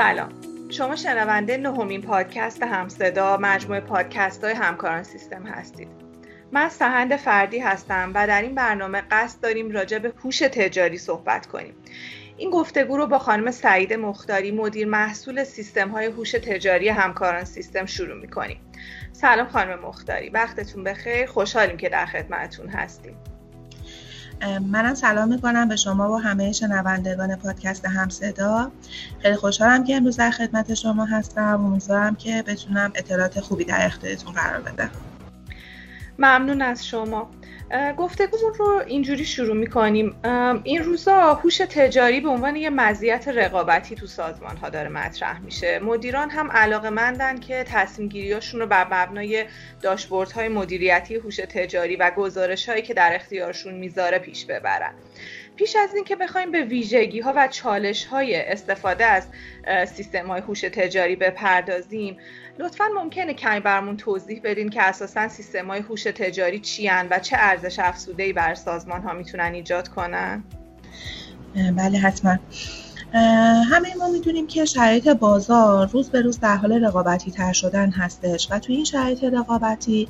سلام. شما شنونده نهمین پادکست همصدا مجموعه پادکست های همکاران سیستم هستید. من سهند فردی هستم و در این برنامه قصد داریم راجع به هوش تجاری صحبت کنیم. این گفتگو رو با خانم سعید مختاری مدیر محصول سیستم های هوش تجاری همکاران سیستم شروع می کنیم سلام خانم مختاری وقتتون بخیر. خوشحالیم که در خدمتتون هستیم. منم سلام می‌کنم به شما و همه شنوندگان پادکست همصدا خیلی خوشحالم که امروز در خدمت شما هستم امیدوارم که بتونم اطلاعات خوبی در اختیارتون قرار بدم. ممنون از شما. گفتگومون رو اینجوری شروع می‌کنیم. این روزا هوش تجاری به عنوان یه مزیت رقابتی تو سازمان ها داره مطرح میشه. مدیران هم علاقه مندن که تصمیم گیریاشون رو بر مبنای داشبورد های مدیریتی هوش تجاری و گزارش هایی که در اختیارشون می‌ذاره پیش ببرن. پیش از اینکه بخوایم به ویژگی ها و چالش های استفاده از سیستم های هوش تجاری بپردازیم لطفا ممکنه کمی برمون توضیح بدین که اساسا سیستم های هوش تجاری چی و چه ارزش افزوده ای بر سازمان ها می‌تونن ایجاد کنن؟ بله حتما. همه ما می‌دونیم که شرایط بازار روز به روز در حال رقابتی تر شدن هستش و توی این شرایط رقابتی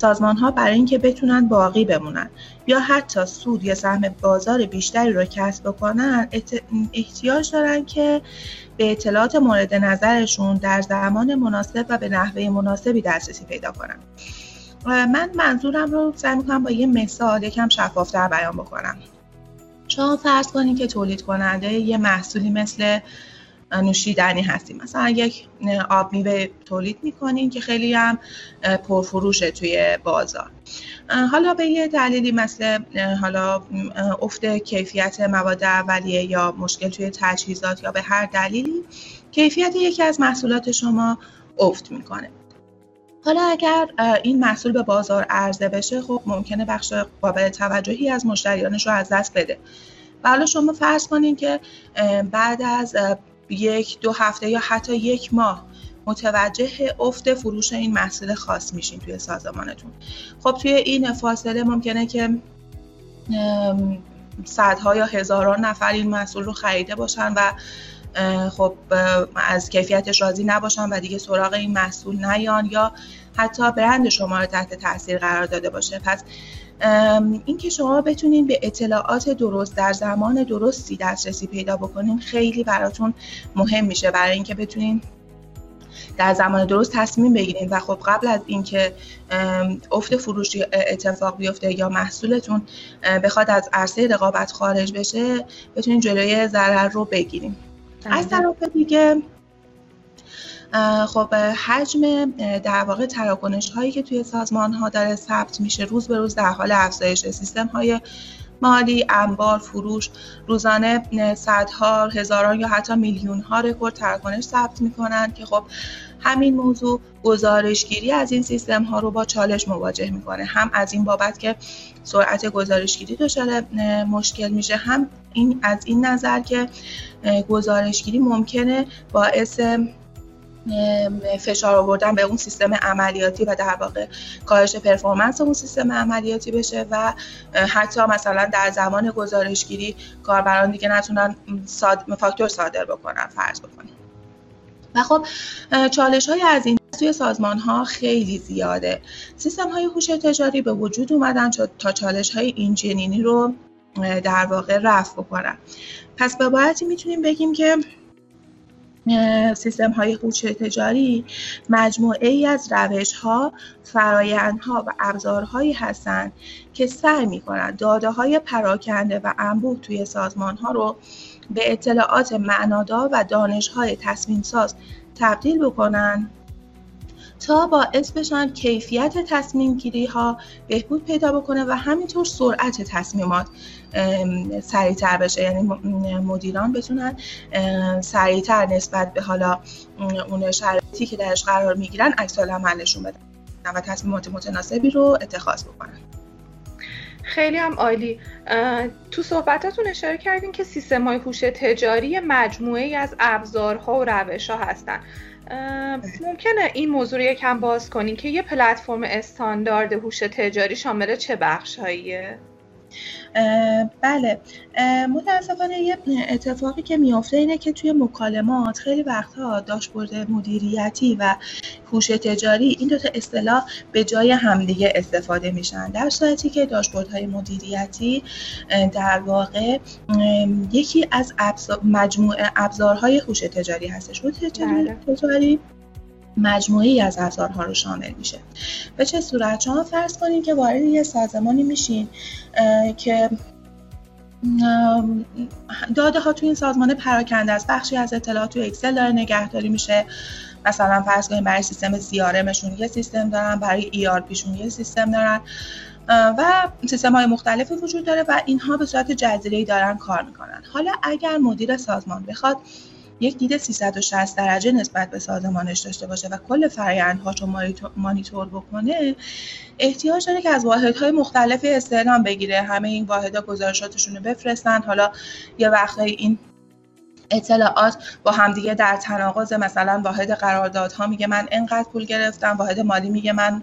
سازمان ها برای اینکه بتونن باقی بمونن یا حتی سود یا سهم بازار بیشتری رو کسب بکنن احتیاج دارن که به اطلاعات مورد نظرشون در زمان مناسب و به نحوه مناسبی دسترسی پیدا کنن. من منظورم رو سعی می‌کنم با یه مثال یکم شفافتر بیان بکنم. شما فرض کنید که تولید کننده یه محصولی مثل نوشیدنی هستیم. مثلا یک آب میوه تولید می‌کنین که خیلی هم پرفروشه توی بازار. حالا به یه دلیلی مثل حالا افت کیفیت مواد اولیه یا مشکل توی تجهیزات یا به هر دلیلی کیفیت یکی از محصولات شما افت می‌کنه. حالا اگر این محصول به بازار عرضه بشه خب ممکنه بخش قابل توجهی از مشتریانش رو از دست بده. حالا شما فرض کنین که بعد از یک دو هفته یا حتی یک ماه متوجه افت فروش این محصول خاص میشین توی سازمانتون. خب توی این فاصله ممکنه که صدها یا هزاران نفر این محصول رو خریده باشن و خب از کیفیتش راضی نباشن و دیگه سراغ این محصول نیان یا حتی برند شما رو تحت تاثیر قرار داده باشه. پس اینکه شما بتونین به اطلاعات درست در زمان درستی دسترسی پیدا بکنین خیلی براتون مهم میشه. برای اینکه بتونین در زمان درست تصمیم بگیرین و خب قبل از اینکه افت فروشی اتفاق بیفته یا محصولتون بخواد از عرصه رقابت خارج بشه بتونین جلوی ضرر رو بگیریم از طرف دیگه خب حجم در واقع تراکنش هایی که توی سازمان ها داره ثبت میشه روز به روز در حال افزایش سیستم های مالی انبار فروش روزانه صدها هزاران یا حتی میلیون ها رکورد تراکنش ثبت می‌کنن که خب همین موضوع گزارشگیری از این سیستم ها رو با چالش مواجه می‌کنه. هم از این بابت که سرعت گزارشگیری دچار مشکل میشه هم این از این نظر که گزارشگیری ممکنه باعث فشار آوردن به اون سیستم عملیاتی و در واقع کاهش پرفورمنس اون سیستم عملیاتی بشه و حتی مثلا در زمان گزارشگیری کاربران دیگه نتونن فاکتور صادر بکنن فرض بکنیم. و خب چالش های از این توی سازمان ها خیلی زیاده. سیستم های هوش تجاری به وجود اومدن تا چالش های این رو در واقع رفع بکنن. پس به باعثی می‌تونیم بگیم که سیستم های هوش تجاری مجموعه ای از روش ها، فرایندها و ابزارهایی هستند که سعی می کنند داده های پراکنده و انبوه توی سازمان ها رو به اطلاعات معنادار و دانش های تصمیم ساز تبدیل بکنن. تا باعث بشن کیفیت تصمیم گیری ها بهبود پیدا بکنه و همینطور سرعت تصمیمات سریعتر بشه. یعنی مدیران بتونن سریعتر نسبت به حالا اون شرایطی که درش قرار می‌گیرن عکس عملشون بدن و تصمیمات متناسبی رو اتخاذ بکنن. خیلی هم عالی. تو صحبتاتون اشاره کردین که سیستم های هوش تجاری مجموعه ای از ابزارها و روش ها هستن. ممکنه این موضوع رو یکم باز کنین که یه پلتفرم استاندارد هوش تجاری شامل چه بخش هاییه؟ بله. متاسفانه یه اتفاقی که میافته اینه که توی مکالمات خیلی وقتها داشبورد مدیریتی و هوش تجاری این دوتا اصطلاح به جای همدیگه استفاده میشن. در صورتی که های مدیریتی در واقع یکی از مجموعه ابزارهای هوش تجاری هستش. هوش تجاری؟ بله. مجموعی از ابزارها رو شامل میشه. به چه صورت؟ شما فرض کنید که وارد یه سازمانی میشین که داده ها توی این سازمان پراکنده است. بخشی از اطلاعات توی اکسل داره نگهداری میشه. مثلا فرض کنید برای سیستم سیارمشون یه سیستم دارن برای پیشون یه سیستم دارن. و سیستم های مختلفی وجود داره و اینها به صورت جزیره دارن کار می‌کنن. حالا اگر مدیر سازمان بخواد یک دید 360 درجه نسبت به سازمانش داشته باشه و کل فرآیندهاش رو مانیتور بکنه احتیاج داره که از واحدهای مختلفی استعلام بگیره. همه این واحدها گزارشاتشون رو بفرستن. حالا یه وقتایی این اطلاعات با همدیگه در تناقض مثلا واحد قراردادها میگه من انقدر پول گرفتم واحد مالی میگه من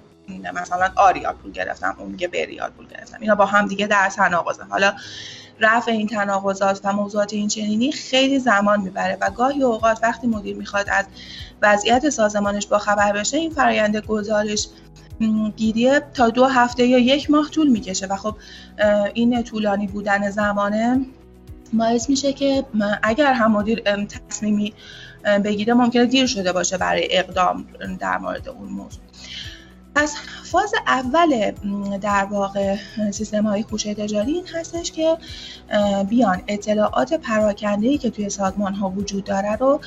مثلا آریال پول گرفتم اون میگه بریال پول گرفتم. اینا با هم دیگه در تناقضه. حالا رفع این تناقضات و موضوعات این چنینی خیلی زمان می‌بره و گاهی اوقات وقتی مدیر می‌خواد از وضعیت سازمانش با خبر بشه این فرایند گزارش گیریه تا دو هفته یا یک ماه طول می‌کشه و خب این طولانی بودن زمانه باعث میشه که اگر هم مدیر تصمیمی بگیره ممکنه دیر شده باشه برای اقدام در مورد اون موضوع. پس فاز اول در واقع سیستم های هوش تجاری این هستش که بیان اطلاعات پراکنده ای که توی سازمان ها وجود داره رو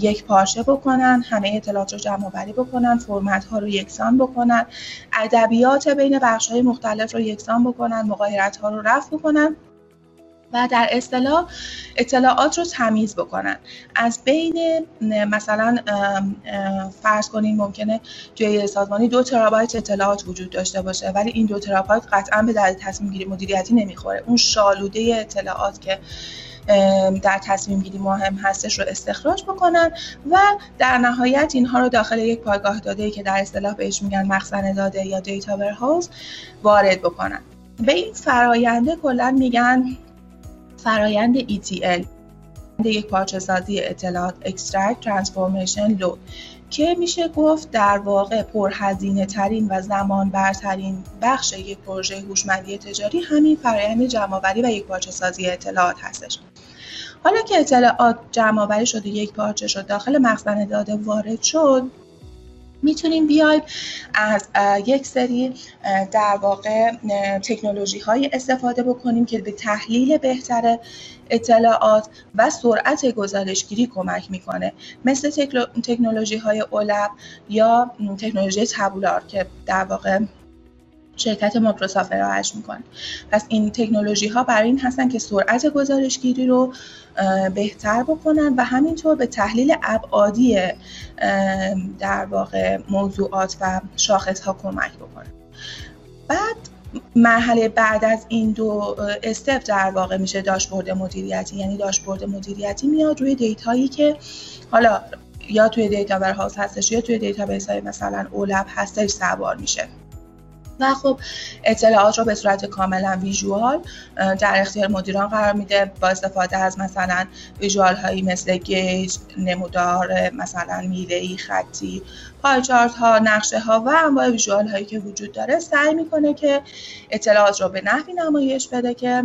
یک پارچه بکنن همه اطلاعات رو جمع آوری بکنن فرمت ها رو یکسان بکنن ادبیات بین بخش های مختلف رو یکسان بکنن مقایرت ها رو رفع بکنن. و در اصطلاح اطلاعات رو تمیز بکنن. از بین مثلا فرض کنین ممکنه توی سازمانی دو ترابایت اطلاعات وجود داشته باشه ولی این دو ترابایت قطعا به درد تصمیم گیری مدیریتی نمی‌خوره. اون شالوده اطلاعات که در تصمیم گیری مهم هستش رو استخراج بکنن و در نهایت اینها رو داخل یک پایگاه داده که در اصطلاح بهش میگن مخزن داده یا دیتا ورهاوس وارد بکنن. به این فراینده کلا میگن فرایند ETL یک پارچه سازی اطلاعات Extract Transformation Load که میشه گفت در واقع پرهزینه ترین و زمان برترین بخش یک پروژه هوشمندی تجاری همین فرایند جمعآوری و یک پارچه سازی اطلاعات هستش. حالا که اطلاعات جمعآوری شد و یک پارچه شد داخل مخزن داده وارد شد می‌تونیم بیایم از یک سری در واقع تکنولوژی های استفاده بکنیم که به تحلیل بهتر اطلاعات و سرعت گزارشگیری کمک می‌کنه. مثل تکنولوژی های اولب یا تکنولوژی تبولار که در واقع شرکت مایکروسافت ارائهش می‌کنه. پس این تکنولوژی ها برای این هستن که سرعت گزارشگیری رو بهتر بکنن و همینطور به تحلیل ابعادی در واقع موضوعات و شاخص ها کمک بکنن. بعد مرحله بعد از این دو step در واقع میشه داشبورد مدیریتی. یعنی داشبورد مدیریتی میاد روی data یی که حالا یا توی data warehouse هستش یا توی data های مثلا OLAP هستش سوار میشه. و خب اطلاعات رو به صورت کاملا visual در اختیار مدیران قرار میده. با استفاده از مثلا visual هایی مثل gauge نمودار مثلا میله خطی پایچارت ها نقشه ها و انواع ویژوال هایی که وجود داره سعی می‌کنه که اطلاعات رو به نحوی نمایش بده که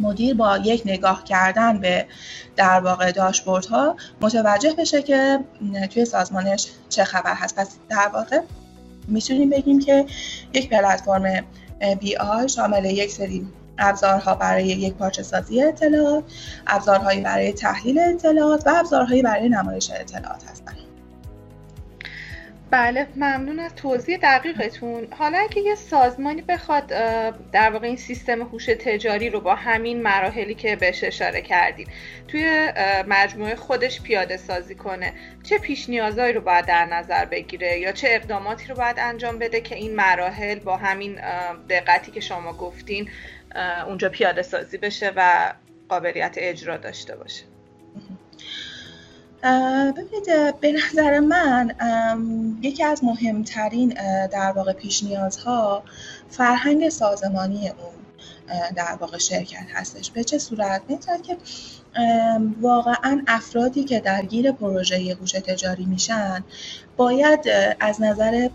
مدیر با یک نگاه کردن به در واقع داشبورد ها متوجه بشه که توی سازمانش چه خبر هست. پس در واقع می‌تونیم بگیم که یک پلتفرم بی آی شامل یک سری ابزارها برای یک پارچه سازی اطلاعات، ابزارهایی برای تحلیل اطلاعات و ابزارهایی برای نمایش اطلاعات هستند. بله ممنون از توضیح دقیقتون. حالا اگه یه سازمانی بخواد در واقع این سیستم هوش تجاری رو با همین مراحلی که بهش اشاره کردیم توی مجموعه خودش پیاده سازی کنه چه پیش نیازهایی رو باید در نظر بگیره یا چه اقداماتی رو باید انجام بده که این مراحل با همین دقتی که شما گفتین اونجا پیاده سازی بشه و قابلیت اجرا داشته باشه؟ ببینید به نظر من یکی از مهمترین در واقع پیش نیازها فرهنگ سازمانی اون در واقع شرکت هستش. به چه صورت؟ به که واقعا افرادی که درگیر پروژه هوش تجاری میشن باید از نظر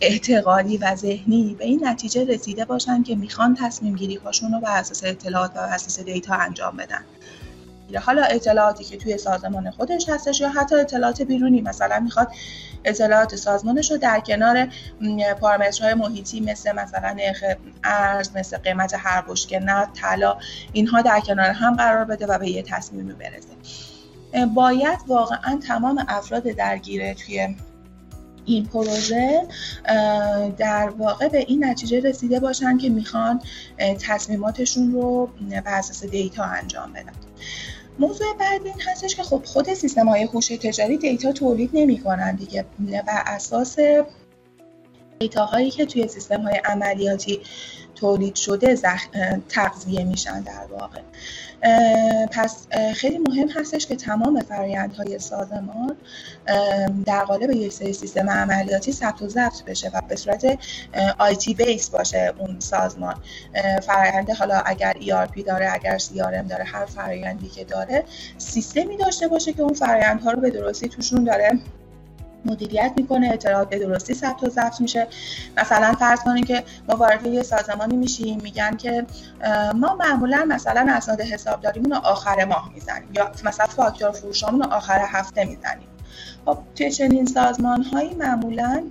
اعتقادی و ذهنی به این نتیجه رسیده باشن که می‌خوان تصمیم گیری هاشون رو بر اساس اطلاعات و بر اساس دیتا انجام بدن. حالا اطلاعاتی که توی سازمان خودش هستش یا حتی اطلاعات بیرونی مثلا می‌خواد اطلاعات سازمانش رو در کنار پارامترهای محیطی مثل مثلا نرخ ارز مثل قیمت هر بشکه نه طلا اینها در کنار هم قرار بده و به یه تصمیمی برسه. باید واقعا تمام افراد درگیره توی این پروژه در واقع به این نتیجه رسیده باشن که می‌خوان تصمیماتشون رو بر اساس دیتا انجام بدن. موضوع بعد این هستش که خب خود سیستم های هوش تجاری دیتا تولید نمی کنن دیگه. بر اساس دیتا هایی که توی سیستم های عملیاتی تولید شده زخ... تغذیه میشن در واقع. پس خیلی مهم هستش که تمام فرایندهای سازمان در قالب یک سری سیستم عملیاتی ثبت و ضبط بشه و به صورت آیتی بیس باشه اون سازمان. فرایند حالا اگر ERP داره اگر CRM داره هر فرایندی که داره سیستمی داشته باشه که اون فرایندها رو به درستی توشون داره. مدیریت می‌کنه اطلاعات به درستی ثبت و ضبط میشه. مثلا فرض کنید که ما وارد یه سازمانی میشیم میگن که ما معمولا مثلا اسناد حسابداریمون رو آخر ماه می‌زنیم یا مثلا فاکتور فروشامون رو آخر هفته می‌زنیم. خب توی چنین سازمان هایی معمولا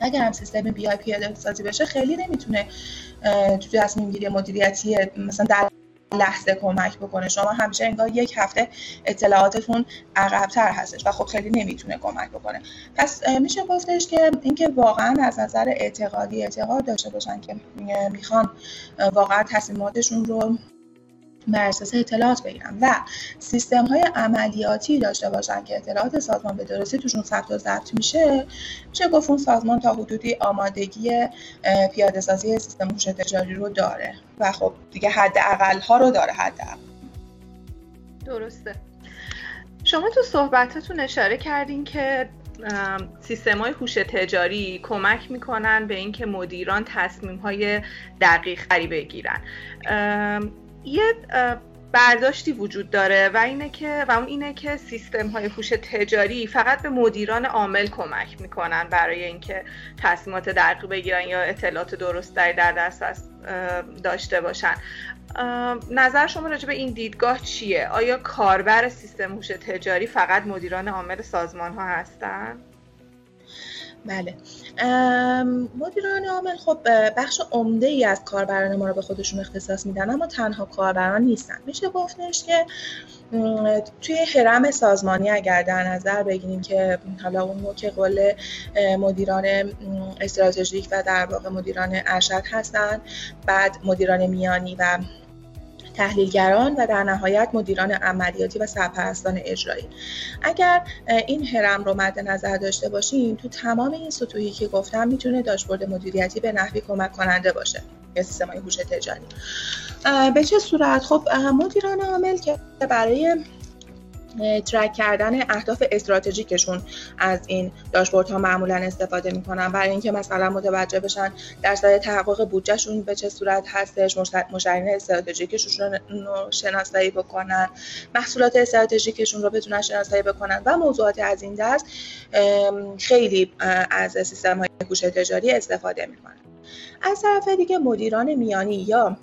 اگر هم سیستم بی آی پیاده سازی بشه خیلی نمی‌تونه تو تصمیم گیری مدیریتی مثلا در لحظه کمک بکنه. شما همیشه انگار یک هفته اطلاعاتتون عقبتر هستش و خب خیلی نمی‌تونه کمک بکنه. پس میشه گفتش که اینکه واقعا از نظر اعتقادی اعتقاد داشته باشن که می‌خوان واقعا تصمیماتشون رو بر اساس اطلاعات بگیرن و سیستم های عملیاتی داشته باشن که اطلاعات سازمان به درستی توشون ثبت و ضبط میشه میشه گفت اون سازمان تا حدودی آمادگی پیاده سازی سیستم هوش تجاری رو داره و خب دیگه حد اقل ها رو داره حد اقل. درسته شما تو صحبتاتون اشاره کردین که سیستم های هوش تجاری کمک می‌کنن به اینکه مدیران تصمیم های دقیق بگیرن یه برداشتی وجود داره و اینه که و اون اینه که سیستم های هوش تجاری فقط به مدیران عامل کمک می‌کنن برای اینکه تصمیمات دقیق بگیرن یا اطلاعات درست در دسترس داشته باشن. نظر شما راجع به این دیدگاه چیه؟ آیا کاربر سیستم هوش تجاری فقط مدیران عامل سازمان ها هستن؟ بله. مدیران عامل خب بخش عمده ای از کاربران ما رو به خودشون اختصاص میدن اما تنها کاربران نیستن. میشه گفتش که توی حرم سازمانی اگر در نظر بگیریم که حالا اون که قول مدیران استراتژیک و در واقع مدیران ارشد هستن بعد مدیران میانی و تحلیلگران و در نهایت مدیران عملیاتی و سرپرستان اجرایی. اگر این هرم رو مد نظر داشته باشیم تو تمام این سطوحی که گفتم می‌تونه داشبورد مدیریتی به نحوی کمک کننده باشه. یا سیستم هوش تجاری. به چه صورت؟ خب مدیران عامل که برای ترک کردن اهداف استراتژیکشون از این داشبورد ها معمولا استفاده می‌کنن. برای اینکه مثلا متوجه بشن درصد تحقق بودجهشون به چه صورت هستش مشترین استراتژیکشون رو شناسایی بکنن محصولات استراتژیکشون رو بتونن شناسایی بکنن و موضوعات از این دست خیلی از سیستم های هوش تجاری استفاده می‌کنن. از طرف دیگه مدیران میانی یا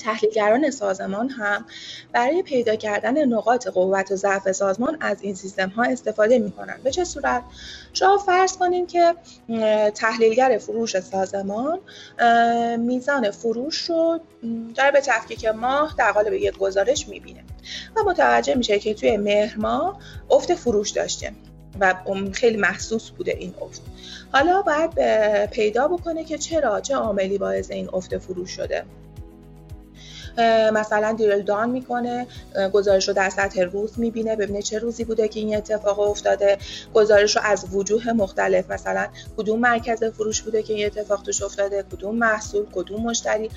تحلیلگران سازمان هم برای پیدا کردن نقاط قوت و ضعف سازمان از این سیستم ها استفاده می کنند به چه صورت؟ شما فرض کنید که تحلیلگر فروش سازمان میزان فروش رو داره به تفکیک ماه در قالب یک گزارش می‌بینه و متوجه میشه که توی مهر ماه افت فروش داشته و خیلی محسوس بوده این افت. حالا باید پیدا بکنه که چرا چه عاملی باعث این افت فروش شده. مثلا دیرل دان می‌کنه گزارش رو در سطح روز می‌بینه ببینه چه روزی بوده که این اتفاق افتاده. گزارش رو از وجوه مختلف مثلا کدوم مرکز فروش بوده که این اتفاق توش افتاده کدوم محصول کدوم مشتری.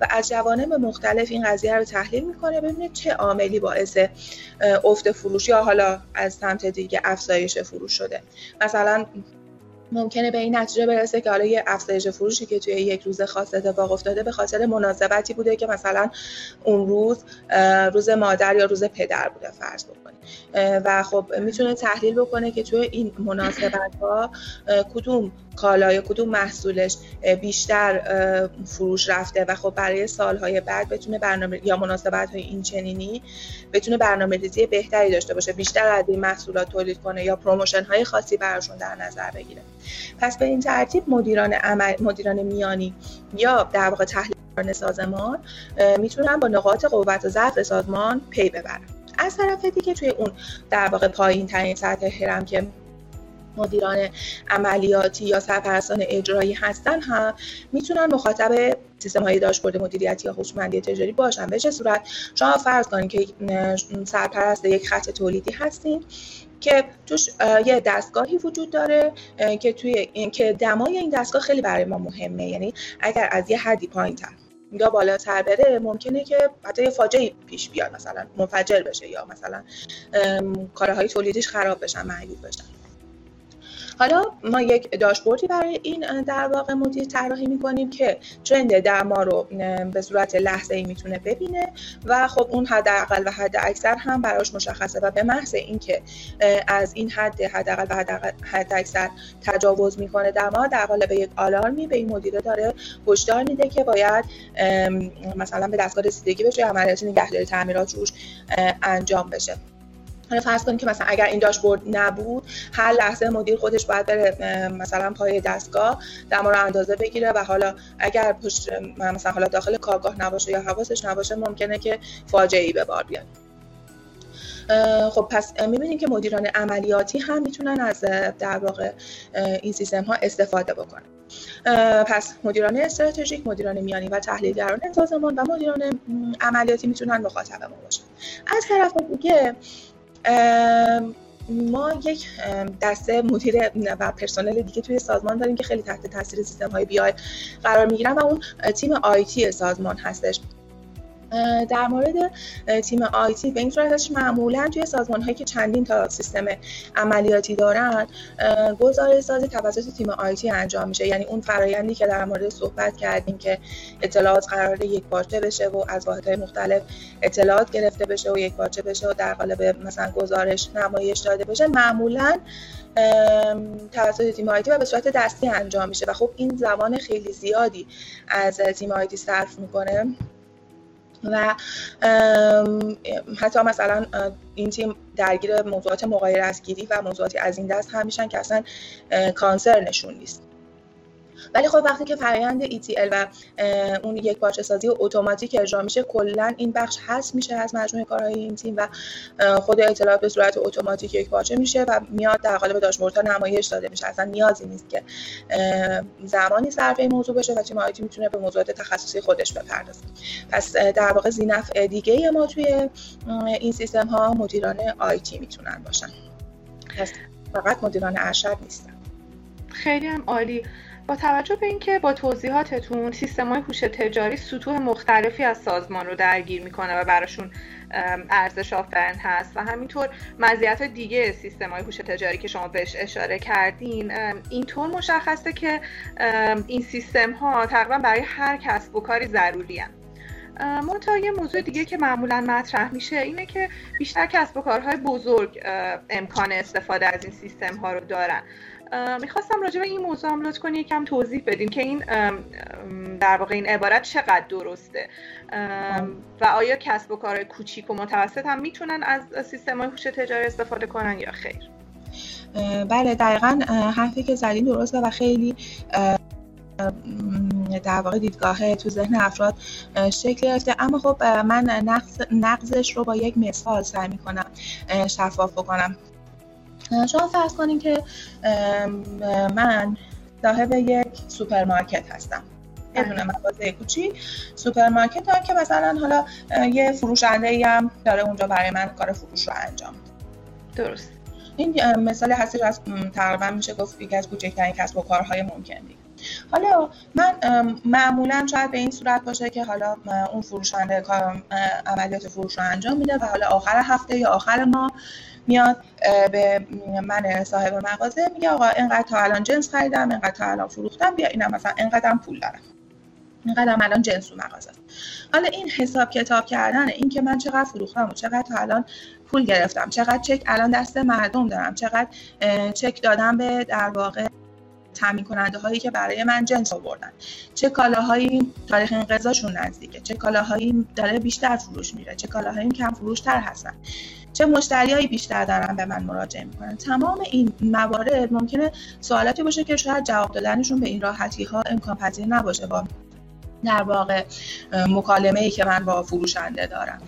و از جوانب مختلف این قضیه رو تحلیل می‌کنه ببینه چه عاملی باعث افت فروش یا حالا از سمت دیگه افزایش فروش شده. مثلا ممکنه به این نتیجه برسه که حالا یه افزایش فروشی که توی یک روز خاص اتفاق افتاده به خاطر مناسبتی بوده که مثلا اون روز روز مادر یا روز پدر بوده فرض بکنید و خب می‌تونه تحلیل بکنه که توی این مناسبت ها کدوم کالا یا کدوم محصولش بیشتر فروش رفته و خب برای سالهای بعد بتونه برنامه یا مناسبت های این چنینی بتونه برنامه ریزی بهتری داشته باشه بیشتر از این محصولات تولید کنه یا promotion های خاصی براشون در نظر بگیره. پس به این ترتیب مدیران عمل مدیران میانی یا در واقع تحلیلگران سازمان می‌تونن به نقاط قوت و ضعف سازمان پی ببرن. از طرف دیگه توی اون در واقع پایین ترین سطح هرم که مدیران عملیاتی یا سرپرستان اجرایی هستن هم می‌تونن مخاطب سیستم های داشبورد مدیریتی یا هوشمندی تجاری باشن. به چه صورت؟ شما فرض کنید که سرپرست یک خط تولیدی هستین که توش یه دستگاهی وجود داره که توی که دمای این دستگاه خیلی برای ما مهمه. یعنی اگر از یه حدی پایین تر یا بالاتر بره ممکنه که حتی یه فاجعه پیش بیاد مثلا منفجر بشه یا مثلا کارهای تولیدیش خراب بشن معیوب بشن. حالا ما یک داشبوردی برای این در واقع مدیر طراحی می‌کنیم که ترند درما رو به صورت لحظه ای می‌تونه ببینه و خب اون حداقل و حد اکثر هم براش مشخصه و به محض اینکه از این حد حداقل و حد اکثر تجاوز می‌کنه درما در قالب یک آلارمی به این مدیره داره هشدار میده که باید مثلا به دستگاه رسیدگی بشه عملیات نگهداری تعمیرات روش انجام بشه. حالا فرض کنیم که مثلا اگر این داشبورد نبود هر لحظه مدیر خودش باید بره مثلا پای دستگاه دما رو اندازه بگیره و حالا اگر پشت مثلا حالا داخل کارگاه نباشه یا حواسش نباشه ممکنه که فاجعه ای به بار بیاد. خب پس می‌بینیم که مدیران عملیاتی هم می‌تونن از در واقع این سیستم ها استفاده بکنن. پس مدیران استراتژیک مدیران میانی و تحلیلگران سازمان و مدیران عملیاتی می‌تونن مخاطب ما باشن. از طرف دیگه ما یک دسته مدیر و پرسنل دیگه توی سازمان داریم که خیلی تحت تاثیر سیستم های بی آی قرار می‌گیرن و اون تیم آیتی سازمان هستش. در مورد تیم آیتی به این صورتش معمولا توی سازمان هایی که چندین تا سیستم عملیاتی دارن گزارش سازی توسط تیم آیتی انجام میشه. یعنی اون فرایندی که در مورد صحبت کردیم که اطلاعات قرار یک پارچه بشه و از واحدهای مختلف اطلاعات گرفته بشه و یک پارچه بشه و در قالب مثلا گزارش نمایش داده بشه معمولا توسط تیم آیتی و به صورت دستی انجام میشه. و خب این زمان خیلی زیادی از تیم آیتی صرف می‌کنه. و حتی مثلا این تیم درگیر موضوعات مغایرتگیری و موضوعاتی از این دست هم میشن که اصلا کانسر نشون نیست. ولی خب وقتی که فرایند ETL و اون یک پارچه سازی اتوماتیک اجرا میشه کلا این بخش هست میشه از مجموعه کارهای این تیم و خود اطلاعات به صورت اتوماتیک یک پارچه میشه و میاد در قالب داشبوردها نمایش داده میشه. اصلا نیازی نیست که زمانی صرف این موضوع بشه و تیم آیتی می‌تونه به موضوعات تخصصی خودش بپردازه. پس در واقع زینف دیگه ما توی این سیستم ها مدیران آیتی می‌تونن باشن. پس فقط مدیران ارشد نیستن. خیلی هم عالی. با توجه به اینکه با توضیحاتتون سیستم های هوش تجاری سطوح مختلفی از سازمان رو درگیر می‌کنه و براشون ارزش آفرین هست و همینطور مزیت دیگه سیستم های هوش تجاری که شما بهش اشاره کردین اینطور مشخصه که این سیستم ها تقریبا برای هر کسب و کاری ضروری هم. منتها یه موضوع دیگه که معمولا مطرح میشه اینه که بیشتر کسب و کارهای بزرگ امکان استفاده از این سیستم ها رو دارن می‌خواستم راجع به این موضوع هم لطف کنی یکم توضیح بدیم که این در واقع این عبارت چقدر درسته؟ و آیا کسب و کار کوچیک و متوسط هم می‌تونن از سیستم های هوش تجاری استفاده کنن یا خیر؟ بله دقیقا حرفی که زدین درسته و خیلی در واقع دیدگاه تو ذهن افراد شکل گرفته. اما خب من نقشش رو با یک مثال سعی می‌کنم شفاف بکنم. شما فرض کنید که من صاحب یک سوپرمارکت هستم. یه دونه مغازه کوچیک سوپرمارکت هم که مثلا حالا یه فروشنده ای هم داره اونجا برای من کار فروش رو انجام درست. این مثال هست از تقریبا میشه گفت یکی از کوچکترین کسب و کارهای ممکن حالا من معمولا شاید به این صورت باشه که حالا اون فروشنده عملیات فروش رو انجام میده و حالا آخر هفته یا آخر ماه میاد به من صاحب مغازه میگه آقا اینقدر تا الان جنس خریدم اینقدر تا الان فروختم بیا اینم مثلا اینقدر پول دارم. اینقدر الان جنس و مغازه است. حالا این حساب کتاب کردن این که من چقدر فروختم و چقدر تا الان پول گرفتم چقدر چک الان دست مردم دارم چقدر چک دادم به در واقع تامین کننده هایی که برای من جنس آوردن. چه کالاهایی تاریخ انقضاشون نزدیکه چه کالاهایی داره بیشتر فروش میره چه کالاهایی کم فروشتر هستن. چه مشتریایی بیشتر دارن به من مراجعه می‌کنن. تمام این موارد ممکنه سوالاتی باشه که شاید جواب دادنشون به این راحتی ها امکان پذیر نباشه با در واقع مکالمه ای که من با فروشنده دارم.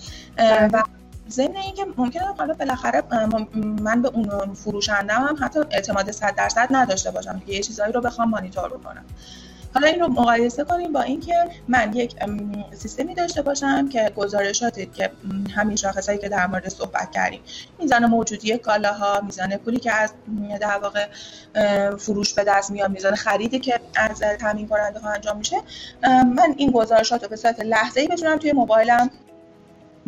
و ضمن اینکه ممکنه حالا بالاخره من به اون فروشنده هم حتی اعتماد 100 درصد نداشته باشم که یه چیزایی رو بخوام مانیتور کنم حالا این رو مقایسه کنیم با اینکه من یک سیستمی داشته باشم که گزارشاتی که همین شاخصایی که در مورد صحبت کردیم میزان موجودی کالاها میزان پولی که از در واقع فروش به دست میاد میزان خریدی که از تامین کننده ها انجام میشه من این گزارشات رو به صورت لحظه ای بتونم توی موبایلم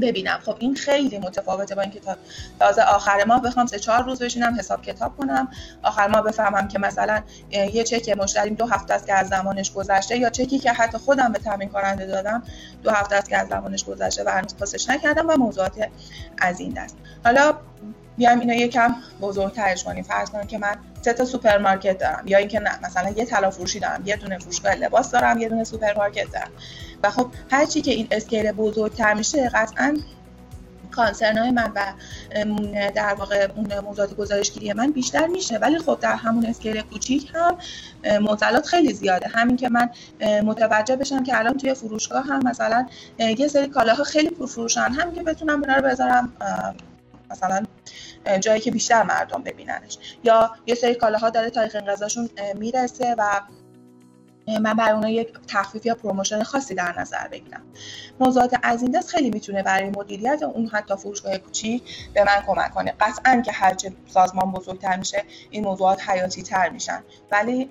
ببینم. خب این خیلی متفاوته با اینکه تا تازه آخر ماه بخوام سه چهار روز بشینم حساب کتاب کنم. آخر ماه بفهمم که مثلا یه چک مشتریم دو هفته است که از زمانش گذشته یا چکی که حتی خودم به تامین کننده دادم دو هفته است که از زمانش گذشته و هنوز پاسش نکردم و موضوعات از این دست. حالا بیایم اینو یکم بزرگترش کنیم. فرض کنیم که من سه تا سوپرمارکت دارم یا اینکه مثلا یه طلافروشی دارم یه دونه فروشگاه لباس دارم یه دونه سوپرمارکت دارم. و خب هرچی که این اسکیل بزرگتر میشه قطعا کانسرن من و در واقع اون موضوعات گزارشگیری من بیشتر میشه. ولی خب در همون اسکیل کوچیک هم معضلات خیلی زیاده. همین که من متوجه بشم که الان توی فروشگاه هم مثلا یه سری کالاها خیلی پرفروشن هم که بتونم اونا رو بذارم مثلا جایی که بیشتر مردم ببیننش. یا یه سری کالاها داره تاریخ انقضاشون می‌رسه و من برای اونها یک تخفیف یا promotion خاصی در نظر بگیرم. موضوعات از این دست خیلی می‌تونه برای مدیریت اون حتی فروشگاه کوچیک به من کمک کنه. قطعا که هرچه سازمان بزرگتر میشه این موضوعات حیاتی تر میشن. ولی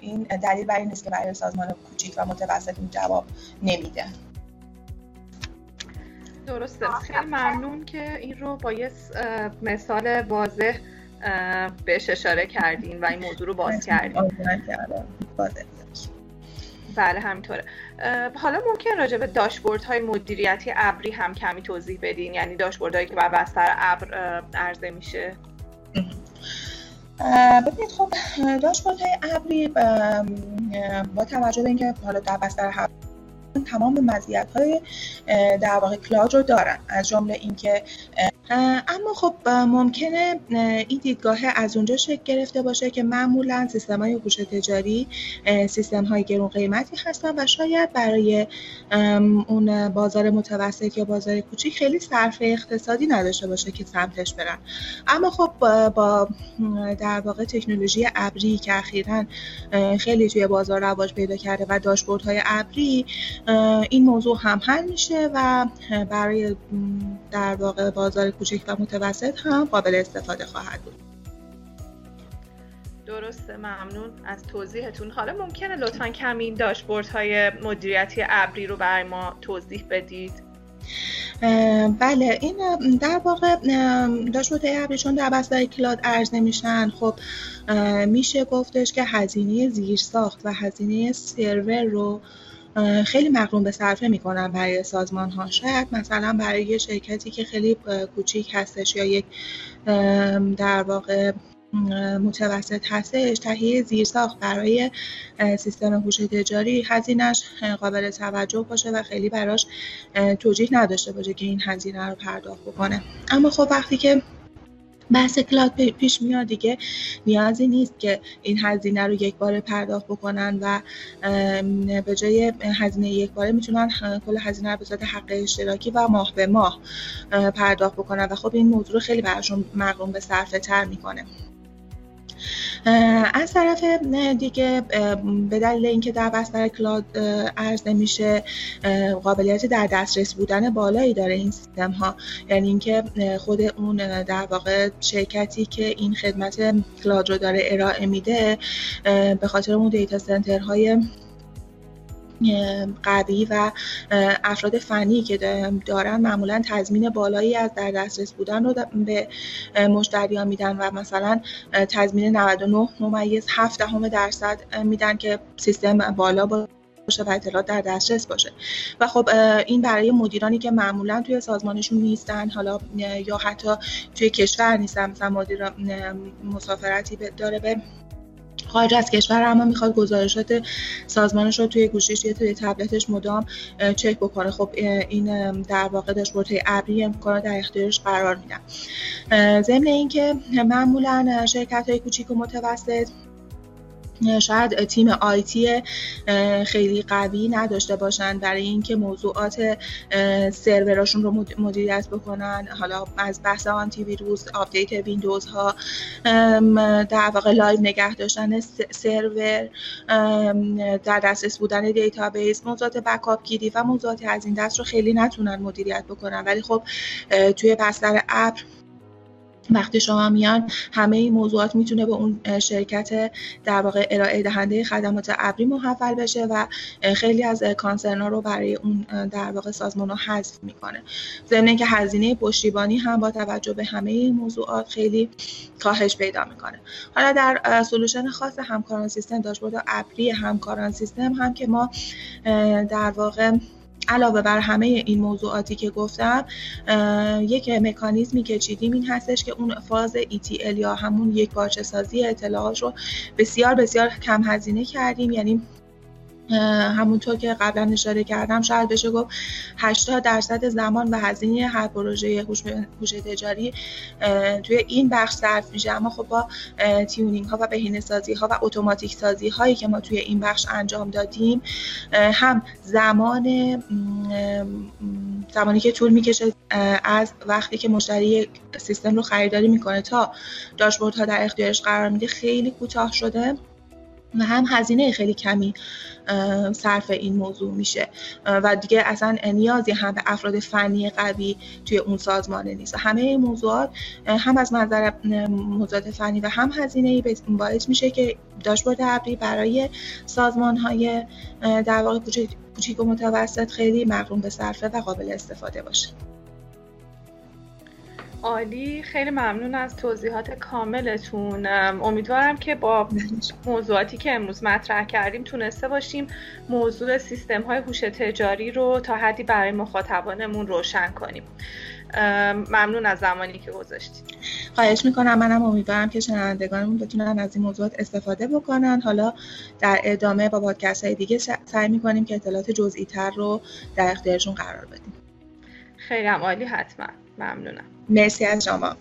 این دلیل بر این نیست که برای سازمان کوچیک و متوسط این جواب نمیده. درسته. خیلی ممنون که این رو با یه مثال واضح بهش اشاره کردین و این موضوع رو باز کردین. بله همینطوره. حالا ممکن راجع به داشبورد های مدیریتی ابری هم کمی توضیح بدین. یعنی داشبورد هایی که بر بستر ابر عرضه میشه. ببینید خب داشبورد های ابری با توجه به اینکه حالا در بستر تمام مزیت های در واقع کلاود رو دارن. از جمله اینکه اما خب ممکنه این دیدگاه از اونجا شکل گرفته باشه که معمولا سیستم های هوش تجاری سیستم های گرون قیمتی هستن و شاید برای اون بازار متوسط یا بازار کوچیک خیلی صرف اقتصادی نداشته باشه که سمتش برن. اما خب با در واقع تکنولوژی ابری که اخیرا خیلی توی بازار رواج پیدا کرده و های ابری این موضوع هم حل میشه و برای در واقع بازار کوچک و متوسط هم قابل استفاده خواهد بود. درسته ممنون از توضیحتون. حالا ممکنه لطفا کمی این داشبورد های مدیریتی ابری رو برای ما توضیح بدید. بله این در واقع داشبورد ابری چون در بستر کلاد ارز نمیشن خب میشه گفتش که هزینه زیرساخت و هزینه سرور رو خیلی مقرون به صرفه می‌کنن برای سازمان ها شاید مثلا برای یه شرکتی که خیلی کوچیک هستش یا یک در واقع متوسط هستش تهیه زیرساخت برای سیستم هوش تجاری هزینهش قابل توجه باشه و خیلی براش توجیه نداشته باشه که این هزینه رو پرداخت بکنه. اما خب وقتی که بحث کلاد پیش میاد دیگه. نیازی نیست که این هزینه رو یک بار پرداخت بکنن و به جای هزینه یک باره می‌تونن کل هزینه رو به صورت حق اشتراکی و ماه به ماه پرداخت بکنن. و خب این موضوع خیلی براشون مقروم به صرفه تر می‌کنه. از طرف دیگه به دلیل اینکه در بستر کلاد ارز نمیشه قابلیت در دسترس بودن بالایی داره این سیستم ها یعنی اینکه خود اون در واقع شرکتی که این خدمت کلاد رو داره ارائه میده به خاطر اون دیتا سنترهای قوی و افراد فنی که دارن معمولا تضمین بالایی از در دسترس بودن رو به مشتریان میدن و مثلا تضمین 99 ممیز 7 دهم درصد میدن که سیستم بالا باشه و اطلاعات در دسترس باشه. و خب این برای مدیرانی که معمولا توی سازمانشون نیستن حالا یا حتی توی کشور نیستن مثلا مدیر مسافرتی داره به خارج از کشور اما می‌خواد گزارشات سازمانش رو توی گوشیش یا توی تبلتش مدام چک بکنه. خب این در واقع داشبورد ابری امکانات در اختیارش قرار میدن ضمن اینکه معمولا شرکت های کوچیک و متوسط شاید تیم آیتی خیلی قوی نداشته باشن برای اینکه موضوعات سروراشون رو مدیریت بکنن. حالا از بحث آنتی ویروس update ویندوز ها در واقع live نگه داشتن سرور در دسترس بودن database موضوعات backup گیری و موضوعات از این دست رو خیلی نتونن مدیریت بکنن. ولی خب توی بستر ابر وقتی شما میان همه این موضوعات می‌تونه به اون شرکت در واقع ارائه دهنده خدمات ابری محول بشه و خیلی از کانسرنا رو برای اون در واقع سازمان رو حذف می‌کنه. ضمن که هزینه پشتیبانی هم با توجه به همه این موضوعات خیلی کاهش پیدا می‌کنه. حالا در سولوشن خاص همکاران سیستم داشبورد ابری همکاران سیستم هم که ما در واقع علاوه بر همه این موضوعاتی که گفتم یک مکانیزمی که چیدیم این هستش که اون فاز ETL یا همون یک پارچه سازی اطلاعات رو بسیار بسیار کم هزینه کردیم. یعنی همونطور که قبلا اشاره کردم شاید بشه گفت 80 درصد زمان و هزینه هر پروژه هوش تجاری توی این بخش صرف میشه. اما خب با تیونینگ ها و بهینه سازی ها و اتوماتیک سازی هایی که ما توی این بخش انجام دادیم هم زمان زمانی که طول می‌کشه از وقتی که مشتری سیستم رو خریداری می‌کنه تا داشبورد ها در اختیارش قرار میده خیلی کوتاه شده. هم هزینه خیلی کمی صرف این موضوع میشه. و دیگه اصلا نیازی هم به افراد فنی قوی توی اون سازمان نیست. همه این موضوعات هم از نظر موضوعات فنی و هم هزینه باعث میشه که داشبورد ابری برای سازمان های در واقع کوچیک و متوسط خیلی مقروم به صرفه و قابل استفاده باشه. عالی. خیلی ممنون از توضیحات کاملتون. امیدوارم که با موضوعاتی که امروز مطرح کردیم تونسته باشیم موضوع سیستم های هوش تجاری رو تا حدی برای مخاطبانمون روشن کنیم. ممنون از زمانی که گذاشتید. خواهش می‌کنم. منم امیدوارم که شنوندگانمون بتونن از این موضوعات استفاده بکنن. حالا در ادامه با پادکست های دیگه سعی می‌کنیم که اطلاعات جزئی تر رو در اختیارشون قرار بدیم. خیلی هم عالی حتما. ممنونم. مرسی از شما.